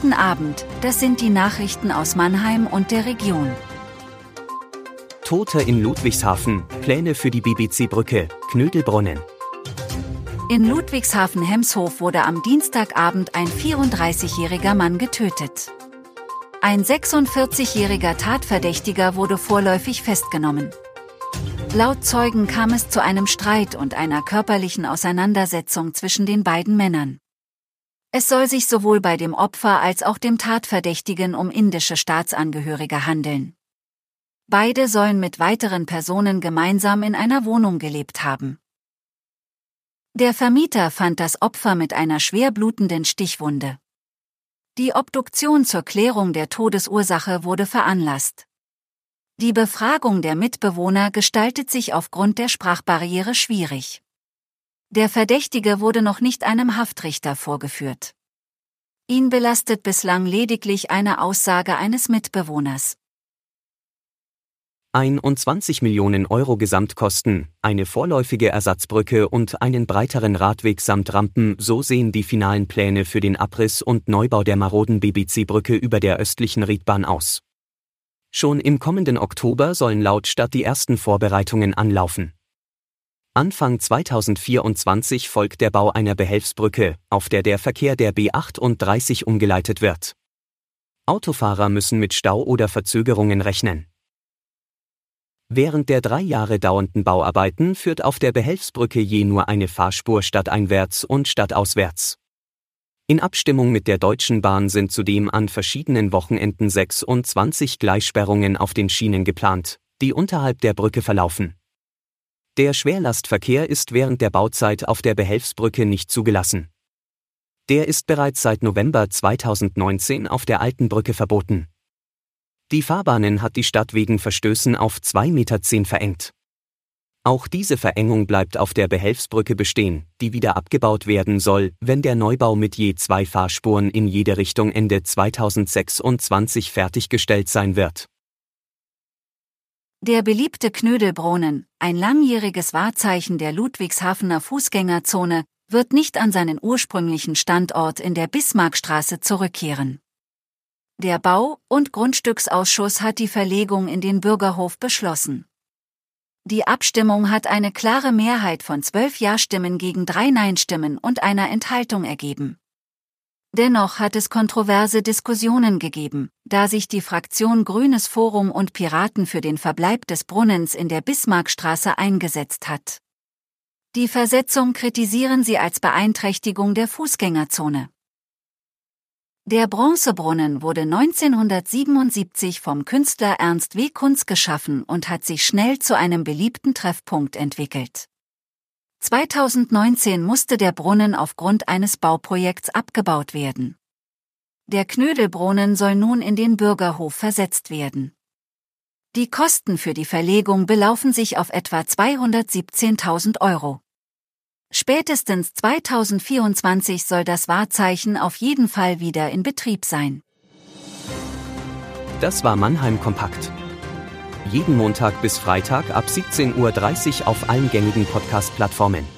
Guten Abend, das sind die Nachrichten aus Mannheim und der Region. Tote in Ludwigshafen, Pläne für die BBC-Brücke, Knödelbrunnen. In Ludwigshafen-Hemshof wurde am Dienstagabend ein 34-jähriger Mann getötet. Ein 46-jähriger Tatverdächtiger wurde vorläufig festgenommen. Laut Zeugen kam es zu einem Streit und einer körperlichen Auseinandersetzung zwischen den beiden Männern. Es soll sich sowohl bei dem Opfer als auch dem Tatverdächtigen um indische Staatsangehörige handeln. Beide sollen mit weiteren Personen gemeinsam in einer Wohnung gelebt haben. Der Vermieter fand das Opfer mit einer schwer blutenden Stichwunde. Die Obduktion zur Klärung der Todesursache wurde veranlasst. Die Befragung der Mitbewohner gestaltet sich aufgrund der Sprachbarriere schwierig. Der Verdächtige wurde noch nicht einem Haftrichter vorgeführt. Ihn belastet bislang lediglich eine Aussage eines Mitbewohners. 21 Millionen Euro Gesamtkosten, eine vorläufige Ersatzbrücke und einen breiteren Radweg samt Rampen, so sehen die finalen Pläne für den Abriss und Neubau der maroden BBC-Brücke über der östlichen Riedbahn aus. Schon im kommenden Oktober sollen laut Stadt die ersten Vorbereitungen anlaufen. Anfang 2024 folgt der Bau einer Behelfsbrücke, auf der der Verkehr der B38 umgeleitet wird. Autofahrer müssen mit Stau oder Verzögerungen rechnen. Während der drei Jahre dauernden Bauarbeiten führt auf der Behelfsbrücke je nur eine Fahrspur stadteinwärts und stadtauswärts. In Abstimmung mit der Deutschen Bahn sind zudem an verschiedenen Wochenenden 26 Gleissperrungen auf den Schienen geplant, die unterhalb der Brücke verlaufen. Der Schwerlastverkehr ist während der Bauzeit auf der Behelfsbrücke nicht zugelassen. Der ist bereits seit November 2019 auf der alten Brücke verboten. Die Fahrbahnen hat die Stadt wegen Verstößen auf 2,10 Meter verengt. Auch diese Verengung bleibt auf der Behelfsbrücke bestehen, die wieder abgebaut werden soll, wenn der Neubau mit je zwei Fahrspuren in jede Richtung Ende 2026 fertiggestellt sein wird. Der beliebte Knödelbrunnen, ein langjähriges Wahrzeichen der Ludwigshafener Fußgängerzone, wird nicht an seinen ursprünglichen Standort in der Bismarckstraße zurückkehren. Der Bau- und Grundstücksausschuss hat die Verlegung in den Bürgerhof beschlossen. Die Abstimmung hat eine klare Mehrheit von zwölf Ja-Stimmen gegen drei Nein-Stimmen und einer Enthaltung ergeben. Dennoch hat es kontroverse Diskussionen gegeben, da sich die Fraktion Grünes Forum und Piraten für den Verbleib des Brunnens in der Bismarckstraße eingesetzt hat. Die Versetzung kritisieren sie als Beeinträchtigung der Fußgängerzone. Der Bronzebrunnen wurde 1977 vom Künstler Ernst W. Kunz geschaffen und hat sich schnell zu einem beliebten Treffpunkt entwickelt. 2019 musste der Brunnen aufgrund eines Bauprojekts abgebaut werden. Der Knödelbrunnen soll nun in den Bürgerhof versetzt werden. Die Kosten für die Verlegung belaufen sich auf etwa 217.000 Euro. Spätestens 2024 soll das Wahrzeichen auf jeden Fall wieder in Betrieb sein. Das war Mannheim Kompakt. Jeden Montag bis Freitag ab 17.30 Uhr auf allen gängigen Podcast-Plattformen.